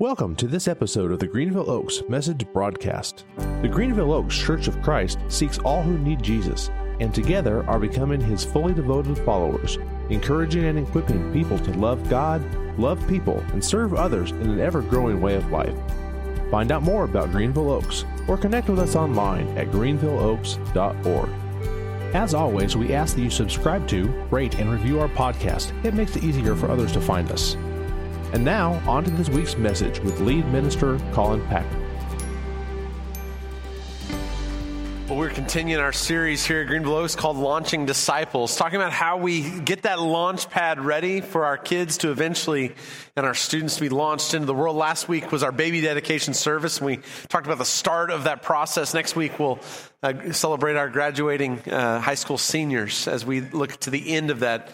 Welcome to this episode of the Greenville Oaks Message Broadcast. The Greenville Oaks Church of Christ seeks all who need Jesus, and together are becoming his fully devoted followers, encouraging and equipping people to love God, love people, and serve others in an ever growing way of life. Find out more about Greenville Oaks or connect with us online at greenvilleoaks.org. As always, we ask that you subscribe to, rate, and review our podcast. It makes it easier for others to find us. And now, on to this week's message with lead minister Colin Packer. Well, we're continuing our series here at Greenville called Launching Disciples, talking about how we get that launch pad ready for our kids to eventually and our students to be launched into the world. Last week was our baby dedication service, and we talked about the start of that process. Next week, we'll uh, celebrate our graduating uh, high school seniors as we look to the end of that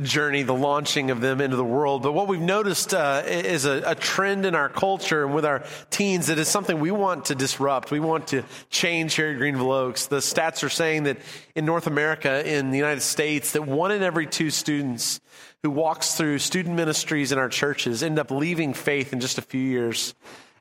journey, the launching of them into the world. But what we've noticed uh, is a, a, trend in our culture and with our teens that is something we want to disrupt. We want to change here at Greenville Oaks. The stats are saying that in North America, in the United States, that one in every two students who walks through student ministries in our churches end up leaving faith in just a few years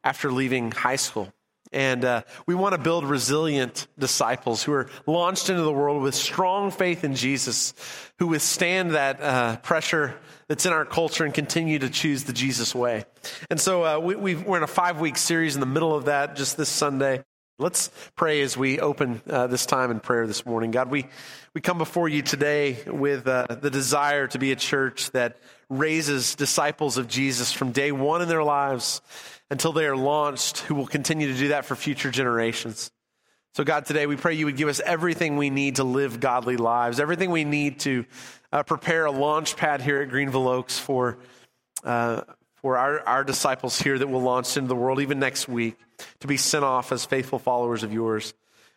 after leaving high school. And uh, we want to build resilient disciples who are launched into the world with strong faith in Jesus, who withstand that uh, pressure that's in our culture and continue to choose the Jesus way. And so uh, we, are in a five week series in the middle of that just this Sunday. Let's pray as we open uh, this time in prayer this morning. God, we, we come before you today with uh, the desire to be a church that raises disciples of Jesus from day one in their lives until they are launched, who will continue to do that for future generations. So, God, today we pray you would give us everything we need to live godly lives, everything we need to uh, prepare a launch pad here at Greenville Oaks for, uh, for our, our disciples here that will launch into the world even next week to be sent off as faithful followers of yours.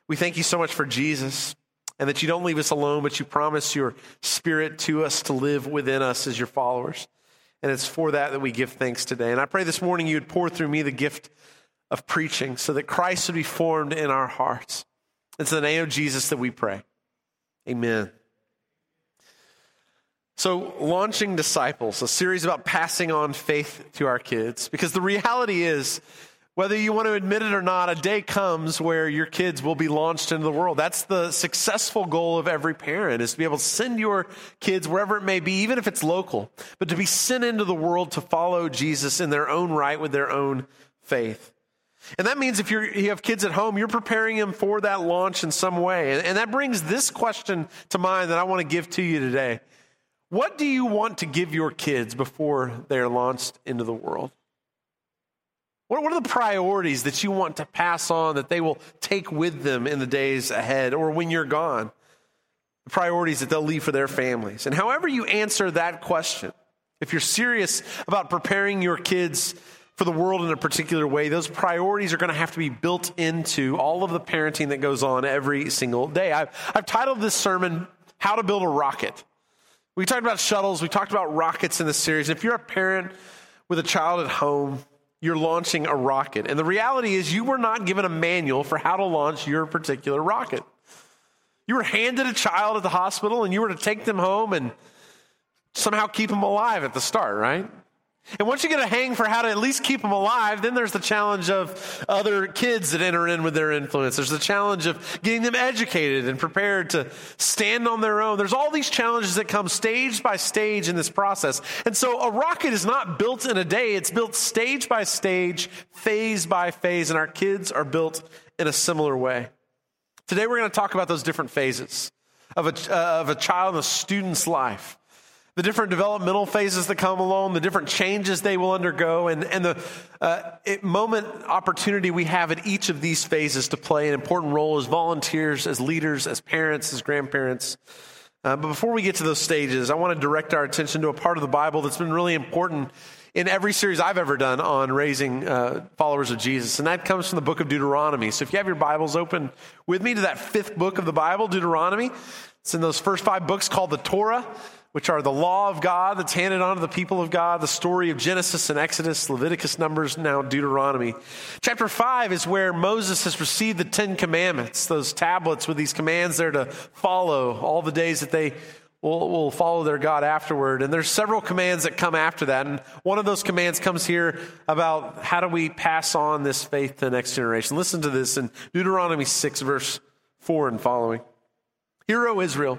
We thank you so much for Jesus and that you don't leave us alone, but you promise your spirit to us to live within us as your followers. And it's for that that we give thanks today. And I pray this morning you would pour through me the gift of preaching so that Christ would be formed in our hearts. It's in the name of Jesus that we pray. Amen. So, launching disciples, a series about passing on faith to our kids, because the reality is, whether you want to admit it or not, a day comes where your kids will be launched into the world. That's the successful goal of every parent is to be able to send your kids wherever it may be, even if it's local, but to be sent into the world to follow Jesus in their own right with their own faith. And that means if you have kids at home, you're preparing them for that launch in some way. And, and that brings this question to mind that I want to give to you today. What do you want to give your kids before they're launched into the world? What, are the priorities that you want to pass on that they will take with them in the days ahead or when you're gone? The priorities that they'll leave for their families. And however you answer that question, if you're serious about preparing your kids for the world in a particular way, those priorities are going to have to be built into all of the parenting that goes on every single day. I've, I've titled this sermon, How to Build a Rocket. We talked about shuttles, we talked about rockets in this series. If you're a parent with a child at home, you're launching a rocket. And the reality is, you were not given a manual for how to launch your particular rocket. You were handed a child at the hospital and you were to take them home and somehow keep them alive at the start, right? And once you get a hang for how to at least keep them alive, then there's the challenge of other kids that enter in with their influence. There's the challenge of getting them educated and prepared to stand on their own. There's all these challenges that come stage by stage in this process. And so a rocket is not built in a day. It's built stage by stage, phase by phase, and our kids are built in a similar way. Today we're going to talk about those different phases of a, uh, of a child and a student's life the different developmental phases that come along, the different changes they will undergo, and, and the uh, moment opportunity we have at each of these phases to play an important role as volunteers, as leaders, as parents, as grandparents. Uh, but before we get to those stages, I want to direct our attention to a part of the Bible that's been really important in every series I've ever done on raising uh, followers of Jesus, and that comes from the book of Deuteronomy. So if you have your Bibles open with me to that fifth book of the Bible, Deuteronomy, it's in those first five books called the Torah which are the law of God that's handed on to the people of God, the story of Genesis and Exodus, Leviticus, Numbers, now Deuteronomy. Chapter 5 is where Moses has received the Ten Commandments, those tablets with these commands there to follow all the days that they will, will follow their God afterward. And there's several commands that come after that. And one of those commands comes here about how do we pass on this faith to the next generation. Listen to this in Deuteronomy 6, verse 4 and following. Hear, O Israel,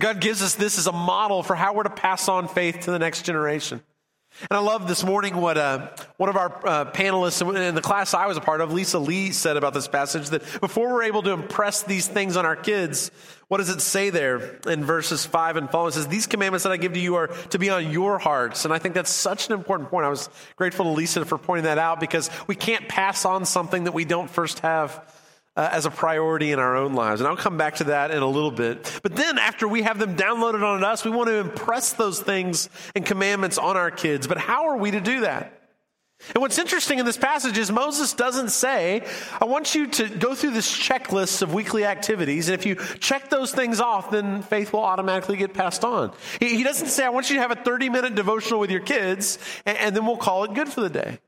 God gives us this as a model for how we're to pass on faith to the next generation. And I love this morning what uh, one of our uh, panelists in the class I was a part of, Lisa Lee, said about this passage that before we're able to impress these things on our kids, what does it say there in verses 5 and following? It says, These commandments that I give to you are to be on your hearts. And I think that's such an important point. I was grateful to Lisa for pointing that out because we can't pass on something that we don't first have uh, as a priority in our own lives. And I'll come back to that in a little bit. But then, after we have them downloaded on us, we want to impress those things and commandments on our kids. But how are we to do that? And what's interesting in this passage is Moses doesn't say, I want you to go through this checklist of weekly activities, and if you check those things off, then faith will automatically get passed on. He, doesn't say, I want you to have a 30 minute devotional with your kids, and, and then we'll call it good for the day.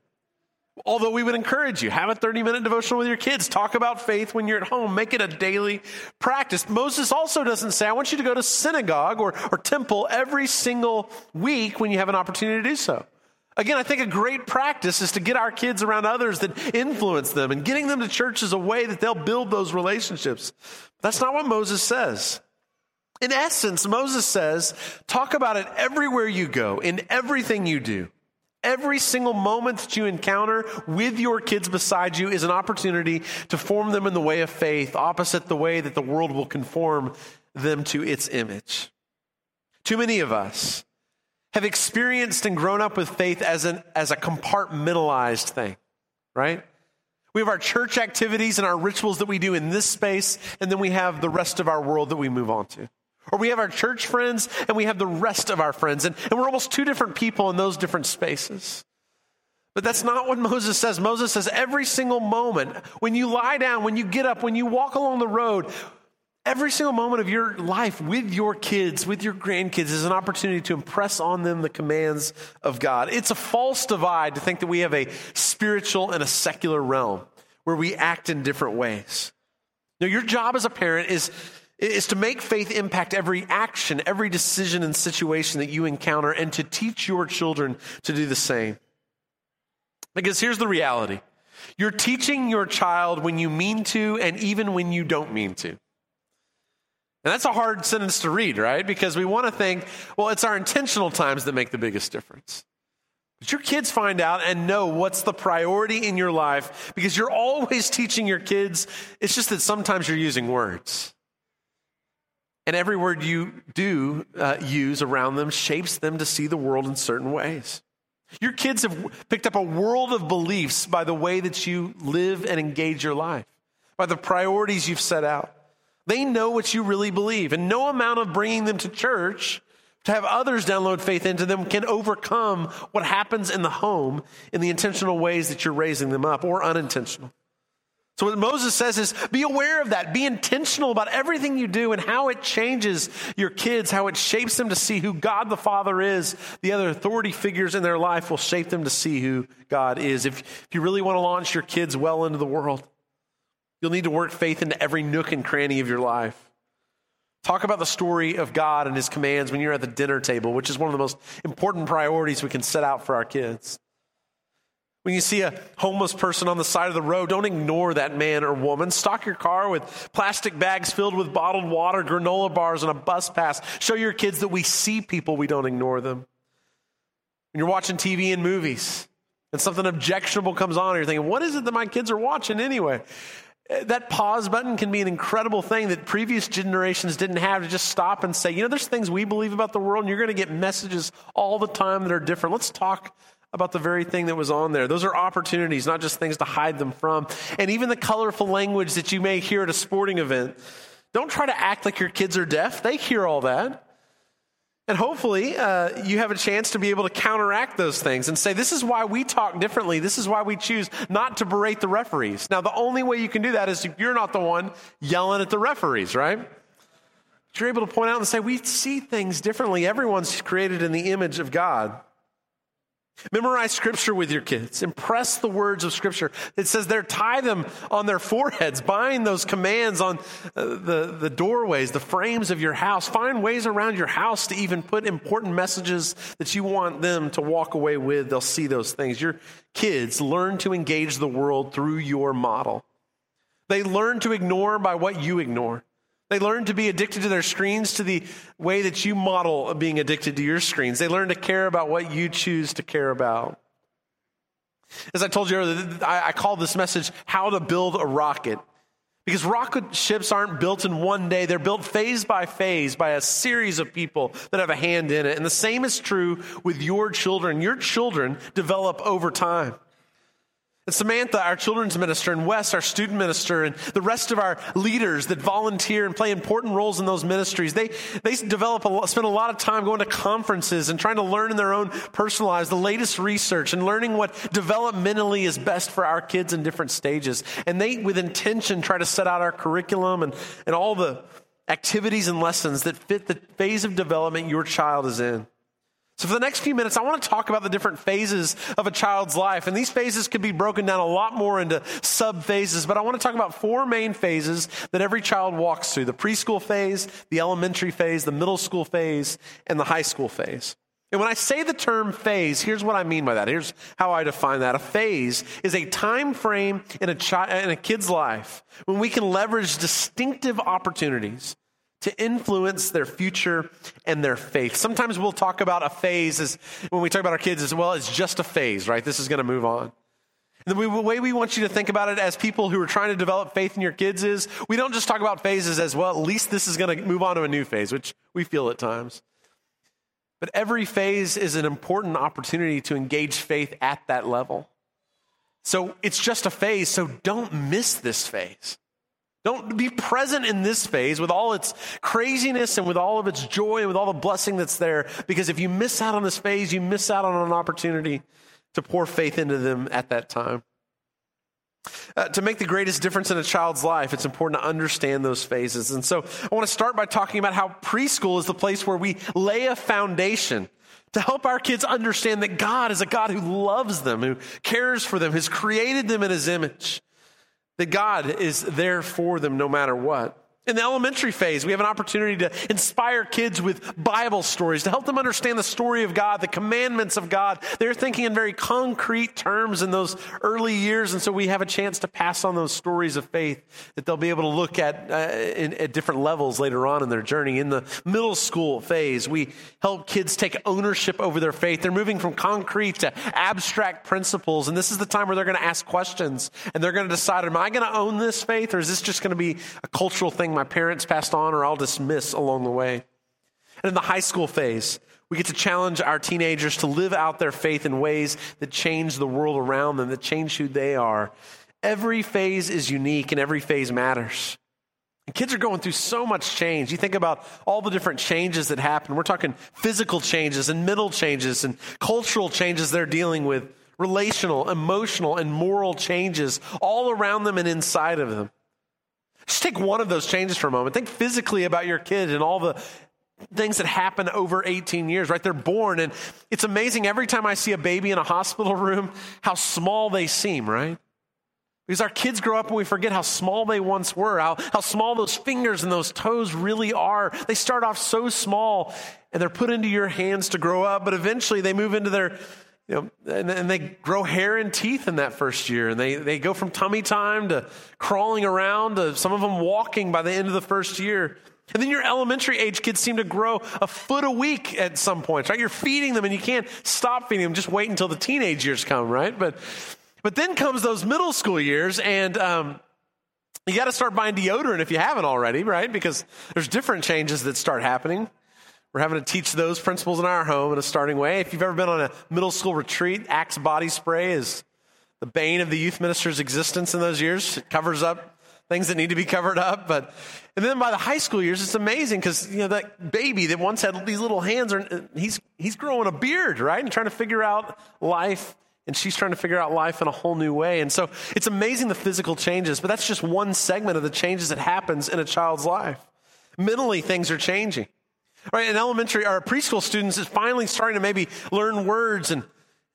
Although we would encourage you, have a 30 minute devotional with your kids. Talk about faith when you're at home. Make it a daily practice. Moses also doesn't say, I want you to go to synagogue or, or temple every single week when you have an opportunity to do so. Again, I think a great practice is to get our kids around others that influence them, and getting them to church is a way that they'll build those relationships. That's not what Moses says. In essence, Moses says, talk about it everywhere you go, in everything you do. Every single moment that you encounter with your kids beside you is an opportunity to form them in the way of faith, opposite the way that the world will conform them to its image. Too many of us have experienced and grown up with faith as, an, as a compartmentalized thing, right? We have our church activities and our rituals that we do in this space, and then we have the rest of our world that we move on to. Or we have our church friends and we have the rest of our friends. And, and we're almost two different people in those different spaces. But that's not what Moses says. Moses says every single moment, when you lie down, when you get up, when you walk along the road, every single moment of your life with your kids, with your grandkids, is an opportunity to impress on them the commands of God. It's a false divide to think that we have a spiritual and a secular realm where we act in different ways. Now, your job as a parent is is to make faith impact every action, every decision and situation that you encounter, and to teach your children to do the same. Because here's the reality you're teaching your child when you mean to, and even when you don't mean to. And that's a hard sentence to read, right? Because we want to think, well, it's our intentional times that make the biggest difference. But your kids find out and know what's the priority in your life because you're always teaching your kids. It's just that sometimes you're using words. And every word you do uh, use around them shapes them to see the world in certain ways. Your kids have picked up a world of beliefs by the way that you live and engage your life, by the priorities you've set out. They know what you really believe, and no amount of bringing them to church to have others download faith into them can overcome what happens in the home in the intentional ways that you're raising them up or unintentional. So, what Moses says is be aware of that. Be intentional about everything you do and how it changes your kids, how it shapes them to see who God the Father is. The other authority figures in their life will shape them to see who God is. If, if you really want to launch your kids well into the world, you'll need to work faith into every nook and cranny of your life. Talk about the story of God and his commands when you're at the dinner table, which is one of the most important priorities we can set out for our kids. When you see a homeless person on the side of the road, don't ignore that man or woman. Stock your car with plastic bags filled with bottled water, granola bars, and a bus pass. Show your kids that we see people, we don't ignore them. When you're watching TV and movies and something objectionable comes on, and you're thinking, what is it that my kids are watching anyway? Eh, that pause button can be an incredible thing that previous generations didn't have to just stop and say, you know, there's things we believe about the world, and you're going to get messages all the time that are different. Let's talk about the very thing that was on there. Those are opportunities, not just things to hide them from. And even the colorful language that you may hear at a sporting event. Don't try to act like your kids are deaf. They hear all that. And hopefully, uh, you have a chance to be able to counteract those things and say, this is why we talk differently. This is why we choose not to berate the referees. Now, the only way you can do that is if you're not the one yelling at the referees, right? But you're able to point out and say, we see things differently. Everyone's created in the image of God. Memorize scripture with your kids. Impress the words of scripture. It says there, tie them on their foreheads. Bind those commands on uh, the, the doorways, the frames of your house. Find ways around your house to even put important messages that you want them to walk away with. They'll see those things. Your kids learn to engage the world through your model. They learn to ignore by what you ignore. They learn to be addicted to their screens to the way that you model being addicted to your screens. They learn to care about what you choose to care about. As I told you earlier, I call this message How to Build a Rocket. Because rocket ships aren't built in one day, they're built phase by phase by a series of people that have a hand in it. And the same is true with your children. Your children develop over time. And Samantha, our children's minister, and Wes, our student minister, and the rest of our leaders that volunteer and play important roles in those ministries, they, they develop a, spend a lot of time going to conferences and trying to learn in their own personal lives the latest research and learning what developmentally is best for our kids in different stages. And they, with intention, try to set out our curriculum and, and all the activities and lessons that fit the phase of development your child is in. So, for the next few minutes, I want to talk about the different phases of a child's life. And these phases could be broken down a lot more into sub phases, but I want to talk about four main phases that every child walks through the preschool phase, the elementary phase, the middle school phase, and the high school phase. And when I say the term phase, here's what I mean by that. Here's how I define that. A phase is a time frame in a, chi- in a kid's life when we can leverage distinctive opportunities to influence their future and their faith. Sometimes we'll talk about a phase as when we talk about our kids as well, it's just a phase, right? This is going to move on. And the way we want you to think about it as people who are trying to develop faith in your kids is we don't just talk about phases as well, at least this is going to move on to a new phase, which we feel at times. But every phase is an important opportunity to engage faith at that level. So it's just a phase, so don't miss this phase. Don't be present in this phase with all its craziness and with all of its joy and with all the blessing that's there. Because if you miss out on this phase, you miss out on an opportunity to pour faith into them at that time. Uh, to make the greatest difference in a child's life, it's important to understand those phases. And so I want to start by talking about how preschool is the place where we lay a foundation to help our kids understand that God is a God who loves them, who cares for them, has created them in his image that God is there for them no matter what. In the elementary phase, we have an opportunity to inspire kids with Bible stories, to help them understand the story of God, the commandments of God. They're thinking in very concrete terms in those early years, and so we have a chance to pass on those stories of faith that they'll be able to look at uh, in, at different levels later on in their journey. In the middle school phase, we help kids take ownership over their faith. They're moving from concrete to abstract principles, and this is the time where they're going to ask questions and they're going to decide, am I going to own this faith, or is this just going to be a cultural thing my parents passed on or I'll dismiss along the way. And in the high school phase, we get to challenge our teenagers to live out their faith in ways that change the world around them, that change who they are. Every phase is unique and every phase matters. And kids are going through so much change. You think about all the different changes that happen. We're talking physical changes and mental changes and cultural changes they're dealing with, relational, emotional, and moral changes all around them and inside of them. Just take one of those changes for a moment. Think physically about your kid and all the things that happen over 18 years, right? They're born, and it's amazing every time I see a baby in a hospital room how small they seem, right? Because our kids grow up and we forget how small they once were, how, how small those fingers and those toes really are. They start off so small and they're put into your hands to grow up, but eventually they move into their you know, and, and, they grow hair and teeth in that first year, and they, they go from tummy time to crawling around to some of them walking by the end of the first year. And then your elementary age kids seem to grow a foot a week at some points, right? You're feeding them and you can't stop feeding them. Just wait until the teenage years come, right? But, but then comes those middle school years, and um, you got to start buying deodorant if you haven't already, right? Because there's different changes that start happening. We're having to teach those principles in our home in a starting way. If you've ever been on a middle school retreat, Axe body spray is the bane of the youth minister's existence in those years. It covers up things that need to be covered up. But and then by the high school years, it's amazing because you know that baby that once had these little hands, are, he's he's growing a beard, right, and trying to figure out life. And she's trying to figure out life in a whole new way. And so it's amazing the physical changes, but that's just one segment of the changes that happens in a child's life. Mentally, things are changing. Right, an elementary or preschool students is finally starting to maybe learn words and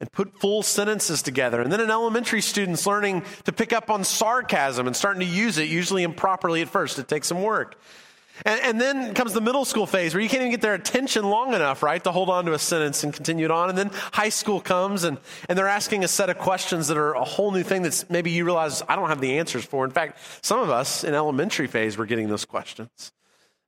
and put full sentences together. And then an elementary student's learning to pick up on sarcasm and starting to use it, usually improperly at first. It takes some work. And, and, then comes the middle school phase where you can't even get their attention long enough, right, to hold on to a sentence and continue it on. And then high school comes and, and they're asking a set of questions that are a whole new thing that's maybe you realize I don't have the answers for. In fact, some of us in elementary phase were getting those questions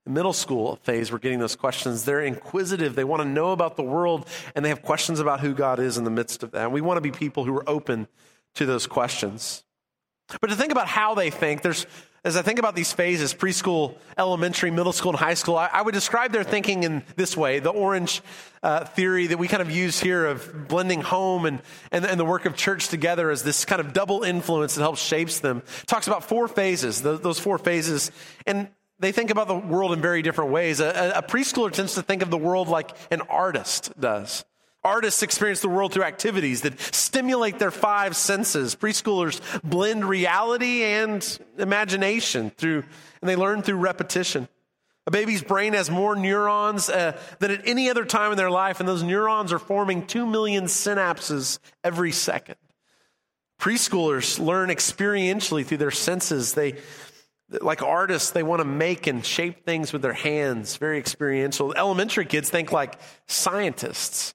middle school phase, we're getting those questions. They're inquisitive. They want to know about the world, and they have questions about who God is in the midst of that. And we want to be people who are open to those questions. But to think about how they think, there's, as I think about these phases preschool, elementary, middle school, and high school I, I would describe their thinking in this way the orange uh, theory that we kind of use here of blending home and, and, and, the work of church together as this kind of double influence that helps shapes them. Talks about four phases, those, those four phases. And they think about the world in very different ways. A, a, preschooler tends to think of the world like an artist does. Artists experience the world through activities that stimulate their five senses. Preschoolers blend reality and imagination through, and they learn through repetition. A baby's brain has more neurons uh, than at any other time in their life, and those neurons are forming two million synapses every second. Preschoolers learn experientially through their senses. They, like artists, they want to make and shape things with their hands, very experiential. Elementary kids think like scientists.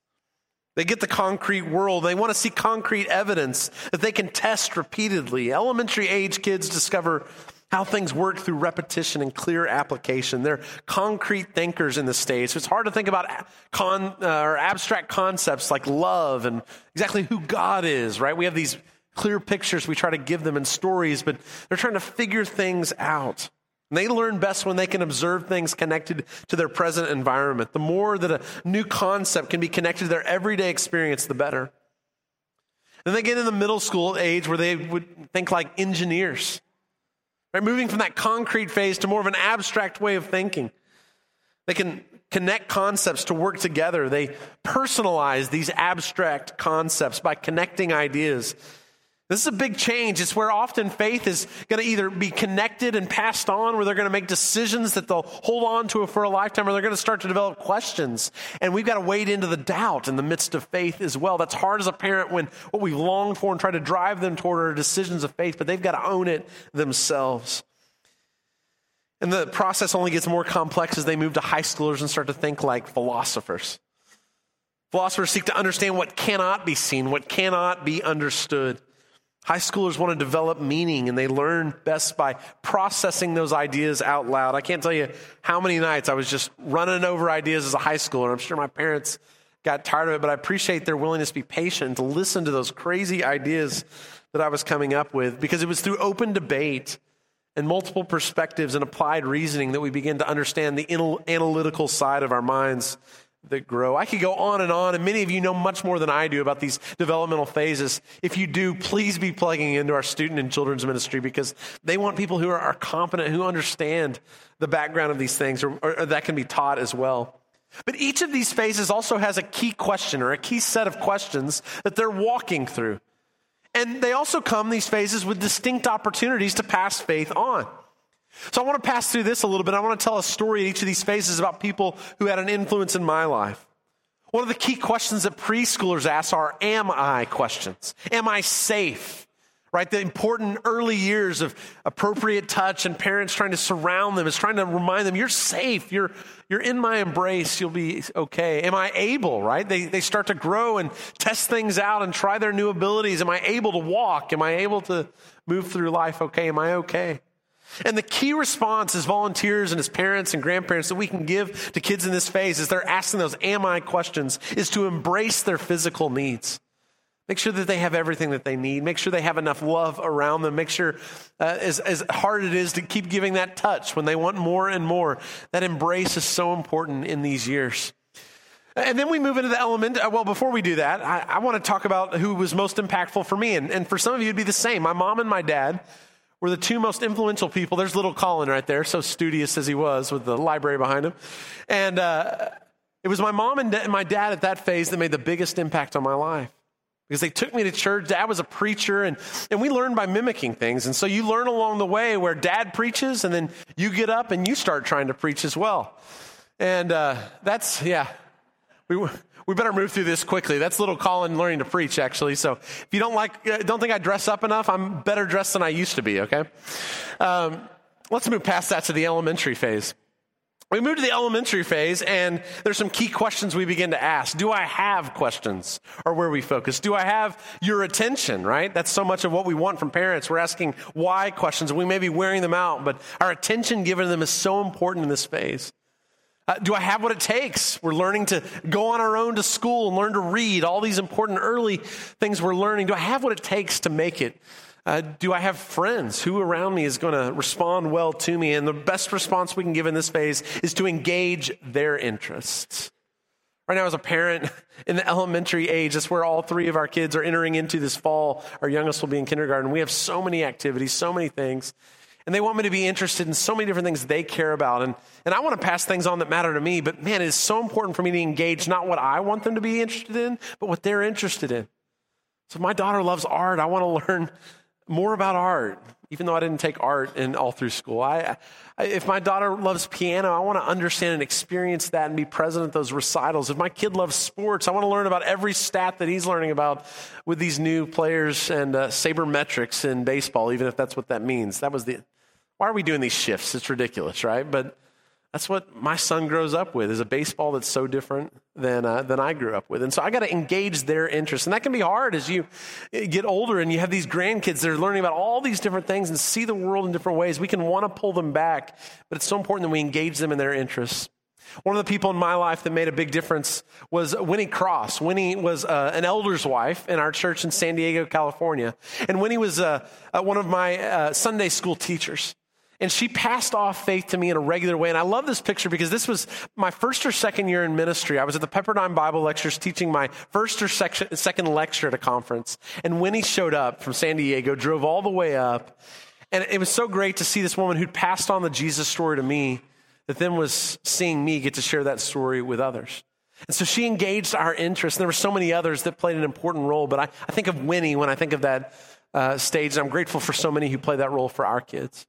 They get the concrete world. They want to see concrete evidence that they can test repeatedly. Elementary age kids discover how things work through repetition and clear application. They're concrete thinkers in the stage. So it's hard to think about con, uh, or abstract concepts like love and exactly who God is, right? We have these clear pictures we try to give them in stories, but they're trying to figure things out. And they learn best when they can observe things connected to their present environment. The more that a new concept can be connected to their everyday experience, the better. Then they get in the middle school age where they would think like engineers, right? Moving from that concrete phase to more of an abstract way of thinking. They can connect concepts to work together. They personalize these abstract concepts by connecting ideas this is a big change. It's where often faith is going to either be connected and passed on, where they're going to make decisions that they'll hold on to for a lifetime, or they're going to start to develop questions. And we've got to wade into the doubt in the midst of faith as well. That's hard as a parent when what we long for and try to drive them toward are decisions of faith, but they've got to own it themselves. And the process only gets more complex as they move to high schoolers and start to think like philosophers. Philosophers seek to understand what cannot be seen, what cannot be understood. High schoolers want to develop meaning and they learn best by processing those ideas out loud. I can't tell you how many nights I was just running over ideas as a high schooler. I'm sure my parents got tired of it, but I appreciate their willingness to be patient, to listen to those crazy ideas that I was coming up with because it was through open debate and multiple perspectives and applied reasoning that we begin to understand the analytical side of our minds that grow. I could go on and on, and many of you know much more than I do about these developmental phases. If you do, please be plugging into our student and children's ministry because they want people who are, competent, who understand the background of these things, or, or that can be taught as well. But each of these phases also has a key question or a key set of questions that they're walking through. And they also come, these phases, with distinct opportunities to pass faith on. So I want to pass through this a little bit. I want to tell a story in each of these phases about people who had an influence in my life. One of the key questions that preschoolers ask are Am I questions? Am I safe? Right? The important early years of appropriate touch and parents trying to surround them is trying to remind them, You're safe. You're, you're in my embrace. You'll be okay. Am I able? Right? They, they start to grow and test things out and try their new abilities. Am I able to walk? Am I able to move through life okay? Am I okay? And the key response as volunteers and as parents and grandparents that we can give to kids in this phase as they're asking those am I questions is to embrace their physical needs. Make sure that they have everything that they need. Make sure they have enough love around them. Make sure, uh, as, as hard it is to keep giving that touch when they want more and more, that embrace is so important in these years. And then we move into the element. Uh, well, before we do that, I, I want to talk about who was most impactful for me. And, and for some of you, it'd be the same. My mom and my dad were the two most influential people. There's little Colin right there, so studious as he was with the library behind him. And uh, it was my mom and my dad at that phase that made the biggest impact on my life because they took me to church. Dad was a preacher, and, and we learned by mimicking things. And so you learn along the way where dad preaches, and then you get up and you start trying to preach as well. And uh, that's, yeah, we, we better move through this quickly. That's little Colin learning to preach, actually. So if you don't like, uh, don't think I dress up enough, I'm better dressed than I used to be, okay? Um, let's move past that to the elementary phase. We move to the elementary phase, and there's some key questions we begin to ask. Do I have questions? Or where we focus? Do I have your attention, right? That's so much of what we want from parents. We're asking why questions, we may be wearing them out, but our attention given to them is so important in this phase. Uh, do I have what it takes? We're learning to go on our own to school and learn to read, all these important early things we're learning. Do I have what it takes to make it? Uh, do I have friends? Who around me is going to respond well to me? And the best response we can give in this phase is to engage their interests. Right now, as a parent in the elementary age, that's where all three of our kids are entering into this fall. Our youngest will be in kindergarten. We have so many activities, so many things and they want me to be interested in so many different things they care about. And, and I want to pass things on that matter to me, but man, it is so important for me to engage not what I want them to be interested in, but what they're interested in. So my daughter loves art, I want to learn more about art, even though I didn't take art in all through school. I, I, if my daughter loves piano, I want to understand and experience that and be present at those recitals. If my kid loves sports, I want to learn about every stat that he's learning about with these new players and uh, sabermetrics in baseball, even if that's what that means. That was the why are we doing these shifts? It's ridiculous, right? But that's what my son grows up with is a baseball that's so different than, uh, than I grew up with. And so I got to engage their interest. And that can be hard as you get older and you have these grandkids that are learning about all these different things and see the world in different ways. We can want to pull them back, but it's so important that we engage them in their interests. One of the people in my life that made a big difference was Winnie Cross. Winnie was uh, an elder's wife in our church in San Diego, California. And Winnie was uh, uh, one of my uh, Sunday school teachers. And she passed off faith to me in a regular way. And I love this picture because this was my first or second year in ministry. I was at the Pepperdine Bible Lectures teaching my first or second lecture at a conference. And Winnie showed up from San Diego, drove all the way up. And it was so great to see this woman who'd passed on the Jesus story to me that then was seeing me get to share that story with others. And so she engaged our interest. And there were so many others that played an important role. But I, I think of Winnie when I think of that uh, stage. And I'm grateful for so many who play that role for our kids.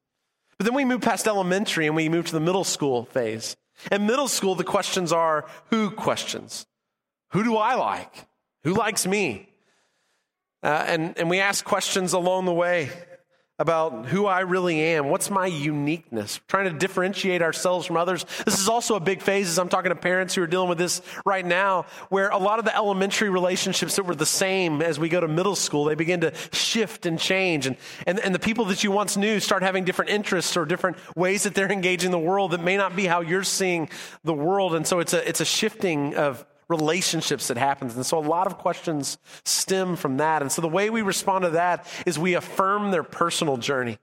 But then we move past elementary and we move to the middle school phase. In middle school, the questions are who questions? Who do I like? Who likes me? Uh, and, and we ask questions along the way about who I really am. What's my uniqueness? Trying to differentiate ourselves from others. This is also a big phase as I'm talking to parents who are dealing with this right now, where a lot of the elementary relationships that were the same as we go to middle school, they begin to shift and change. And, and, and the people that you once knew start having different interests or different ways that they're engaging the world that may not be how you're seeing the world. And so it's a, it's a shifting of relationships that happens. And so a lot of questions stem from that. And so the way we respond to that is we affirm their personal journey.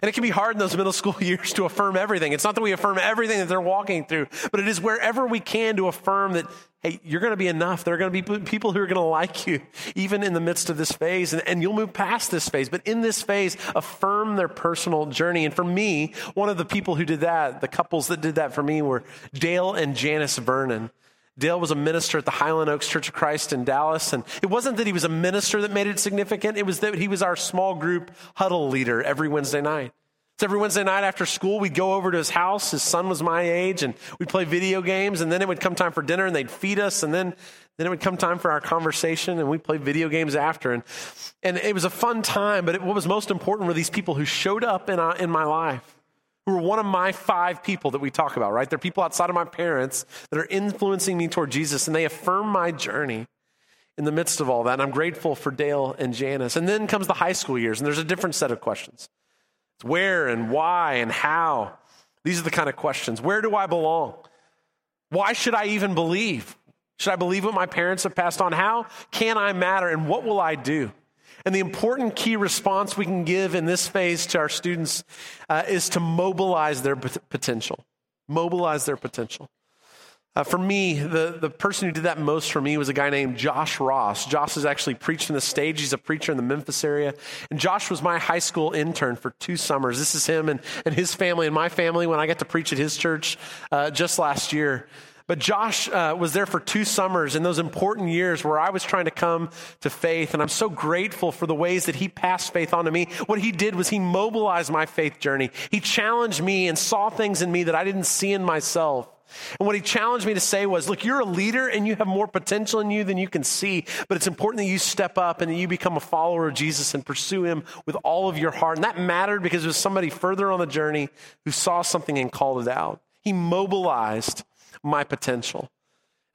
And it can be hard in those middle school years to affirm everything. It's not that we affirm everything that they're walking through, but it is wherever we can to affirm that, hey, you're going to be enough. There are going to be people who are going to like you, even in the midst of this phase, and, and you'll move past this phase. But in this phase, affirm their personal journey. And for me, one of the people who did that, the couples that did that for me were Dale and Janice Vernon. Dale was a minister at the Highland Oaks Church of Christ in Dallas. And it wasn't that he was a minister that made it significant. It was that he was our small group huddle leader every Wednesday night. So every Wednesday night after school, we'd go over to his house. His son was my age and we'd play video games. And then it would come time for dinner and they'd feed us. And then, then it would come time for our conversation and we'd play video games after. And, and it was a fun time. But it, what was most important were these people who showed up in, our, in my life who are one of my five people that we talk about, right? They're people outside of my parents that are influencing me toward Jesus, and they affirm my journey in the midst of all that. And I'm grateful for Dale and Janice. And then comes the high school years, and there's a different set of questions. It's where and why and how. These are the kind of questions. Where do I belong? Why should I even believe? Should I believe what my parents have passed on? How can I matter? And what will I do? And the important key response we can give in this phase to our students uh, is to mobilize their potential. Mobilize their potential. Uh, for me, the, the person who did that most for me was a guy named Josh Ross. Josh has actually preached on the stage. He's a preacher in the Memphis area. And Josh was my high school intern for two summers. This is him and, and his family and my family when I got to preach at his church uh, just last year. But Josh uh, was there for two summers in those important years where I was trying to come to faith. And I'm so grateful for the ways that he passed faith on to me. What he did was he mobilized my faith journey. He challenged me and saw things in me that I didn't see in myself. And what he challenged me to say was, look, you're a leader and you have more potential in you than you can see, but it's important that you step up and that you become a follower of Jesus and pursue him with all of your heart. And that mattered because it was somebody further on the journey who saw something and called it out. He mobilized my potential.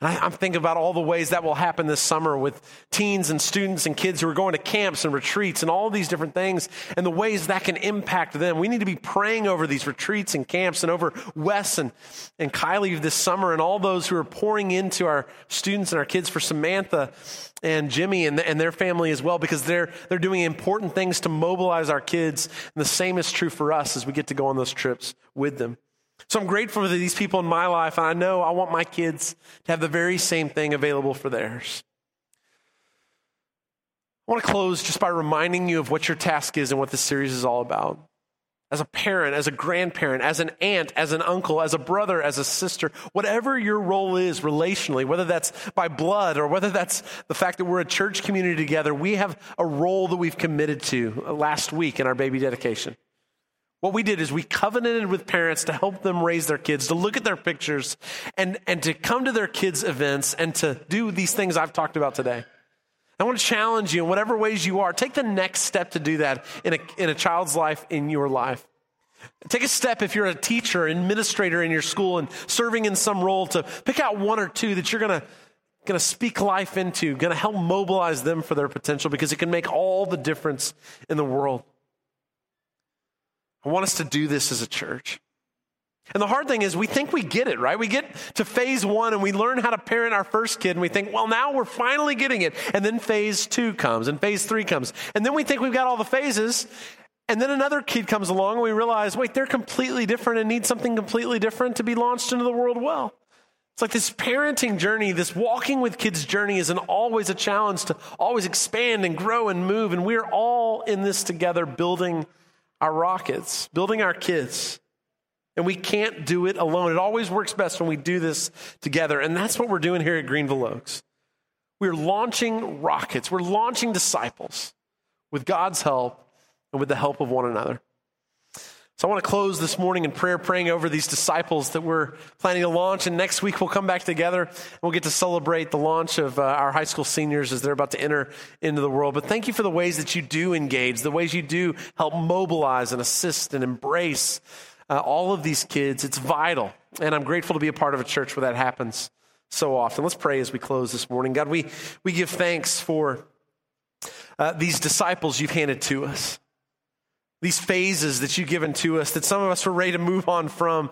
And I, am thinking about all the ways that will happen this summer with teens and students and kids who are going to camps and retreats and all these different things and the ways that can impact them. We need to be praying over these retreats and camps and over Wes and, and Kylie this summer and all those who are pouring into our students and our kids for Samantha and Jimmy and, and their family as well because they're, they're doing important things to mobilize our kids. And the same is true for us as we get to go on those trips with them. So I'm grateful for these people in my life, and I know I want my kids to have the very same thing available for theirs. I want to close just by reminding you of what your task is and what this series is all about. As a parent, as a grandparent, as an aunt, as an uncle, as a brother, as a sister, whatever your role is relationally, whether that's by blood or whether that's the fact that we're a church community together, we have a role that we've committed to last week in our baby dedication. What we did is we covenanted with parents to help them raise their kids, to look at their pictures, and, and to come to their kids' events and to do these things I've talked about today. I want to challenge you in whatever ways you are. Take the next step to do that in a, in a child's life, in your life. Take a step if you're a teacher, administrator in your school, and serving in some role to pick out one or two that you're going to going to speak life into, going to help mobilize them for their potential because it can make all the difference in the world. I want us to do this as a church. And the hard thing is, we think we get it, right? We get to phase one and we learn how to parent our first kid, and we think, well, now we're finally getting it. And then phase two comes, and phase three comes. And then we think we've got all the phases. And then another kid comes along, and we realize, wait, they're completely different and need something completely different to be launched into the world well. It's like this parenting journey, this walking with kids journey is an always a challenge to always expand and grow and move. And we're all in this together, building our rockets, building our kids. And we can't do it alone. It always works best when we do this together. And that's what we're doing here at Greenville Oaks. We're launching rockets, we're launching disciples with God's help and with the help of one another. So I want to close this morning in prayer, praying over these disciples that we're planning to launch. And next week we'll come back together and we'll get to celebrate the launch of uh, our high school seniors as they're about to enter into the world. But thank you for the ways that you do engage, the ways you do help mobilize and assist and embrace uh, all of these kids. It's vital. And I'm grateful to be a part of a church where that happens so often. Let's pray as we close this morning. God, we, we give thanks for uh, these disciples you've handed to us these phases that you've given to us that some of us were ready to move on from.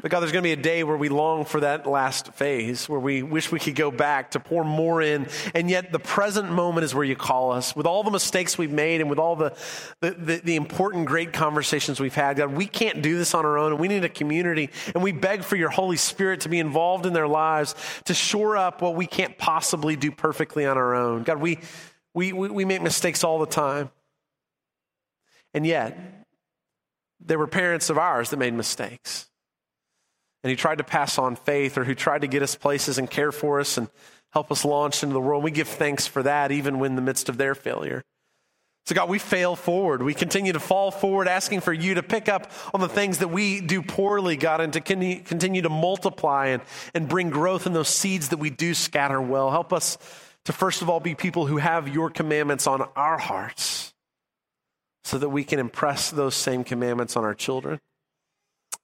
But God, there's going to be a day where we long for that last phase, where we wish we could go back to pour more in. And yet, the present moment is where you call us. With all the mistakes we've made and with all the, the, the, the, important, great conversations we've had, God, we can't do this on our own. And we need a community. And we beg for your Holy Spirit to be involved in their lives to shore up what we can't possibly do perfectly on our own. God, we, we, we make mistakes all the time. And yet, there were parents of ours that made mistakes and who tried to pass on faith or who tried to get us places and care for us and help us launch into the world. We give thanks for that even in the midst of their failure. So, God, we fail forward. We continue to fall forward, asking for you to pick up on the things that we do poorly, God, and to continue to multiply and, and bring growth in those seeds that we do scatter well. Help us to, first of all, be people who have your commandments on our hearts so that we can impress those same commandments on our children.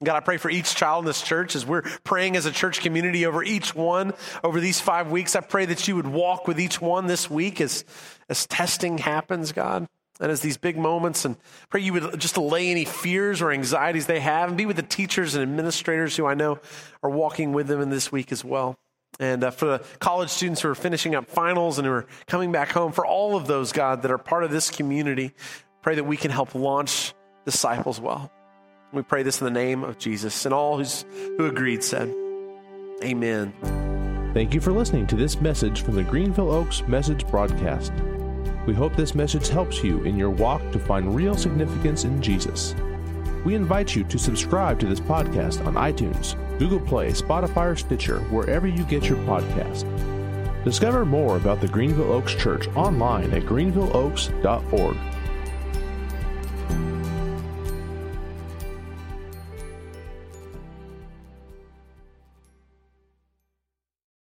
God, I pray for each child in this church as we're praying as a church community over each one over these five weeks. I pray that you would walk with each one this week as, as testing happens, God, and as these big moments. And pray you would just allay any fears or anxieties they have and be with the teachers and administrators who I know are walking with them in this week as well. And uh, for the college students who are finishing up finals and who are coming back home, for all of those, God, that are part of this community, Pray that we can help launch disciples well. We pray this in the name of Jesus. And all who's, who agreed said, Amen. Thank you for listening to this message from the Greenville Oaks Message Broadcast. We hope this message helps you in your walk to find real significance in Jesus. We invite you to subscribe to this podcast on iTunes, Google Play, Spotify, or Stitcher, wherever you get your podcast. Discover more about the Greenville Oaks Church online at greenvilleoaks.org